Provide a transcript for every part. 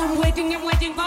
Thank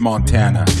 Montana.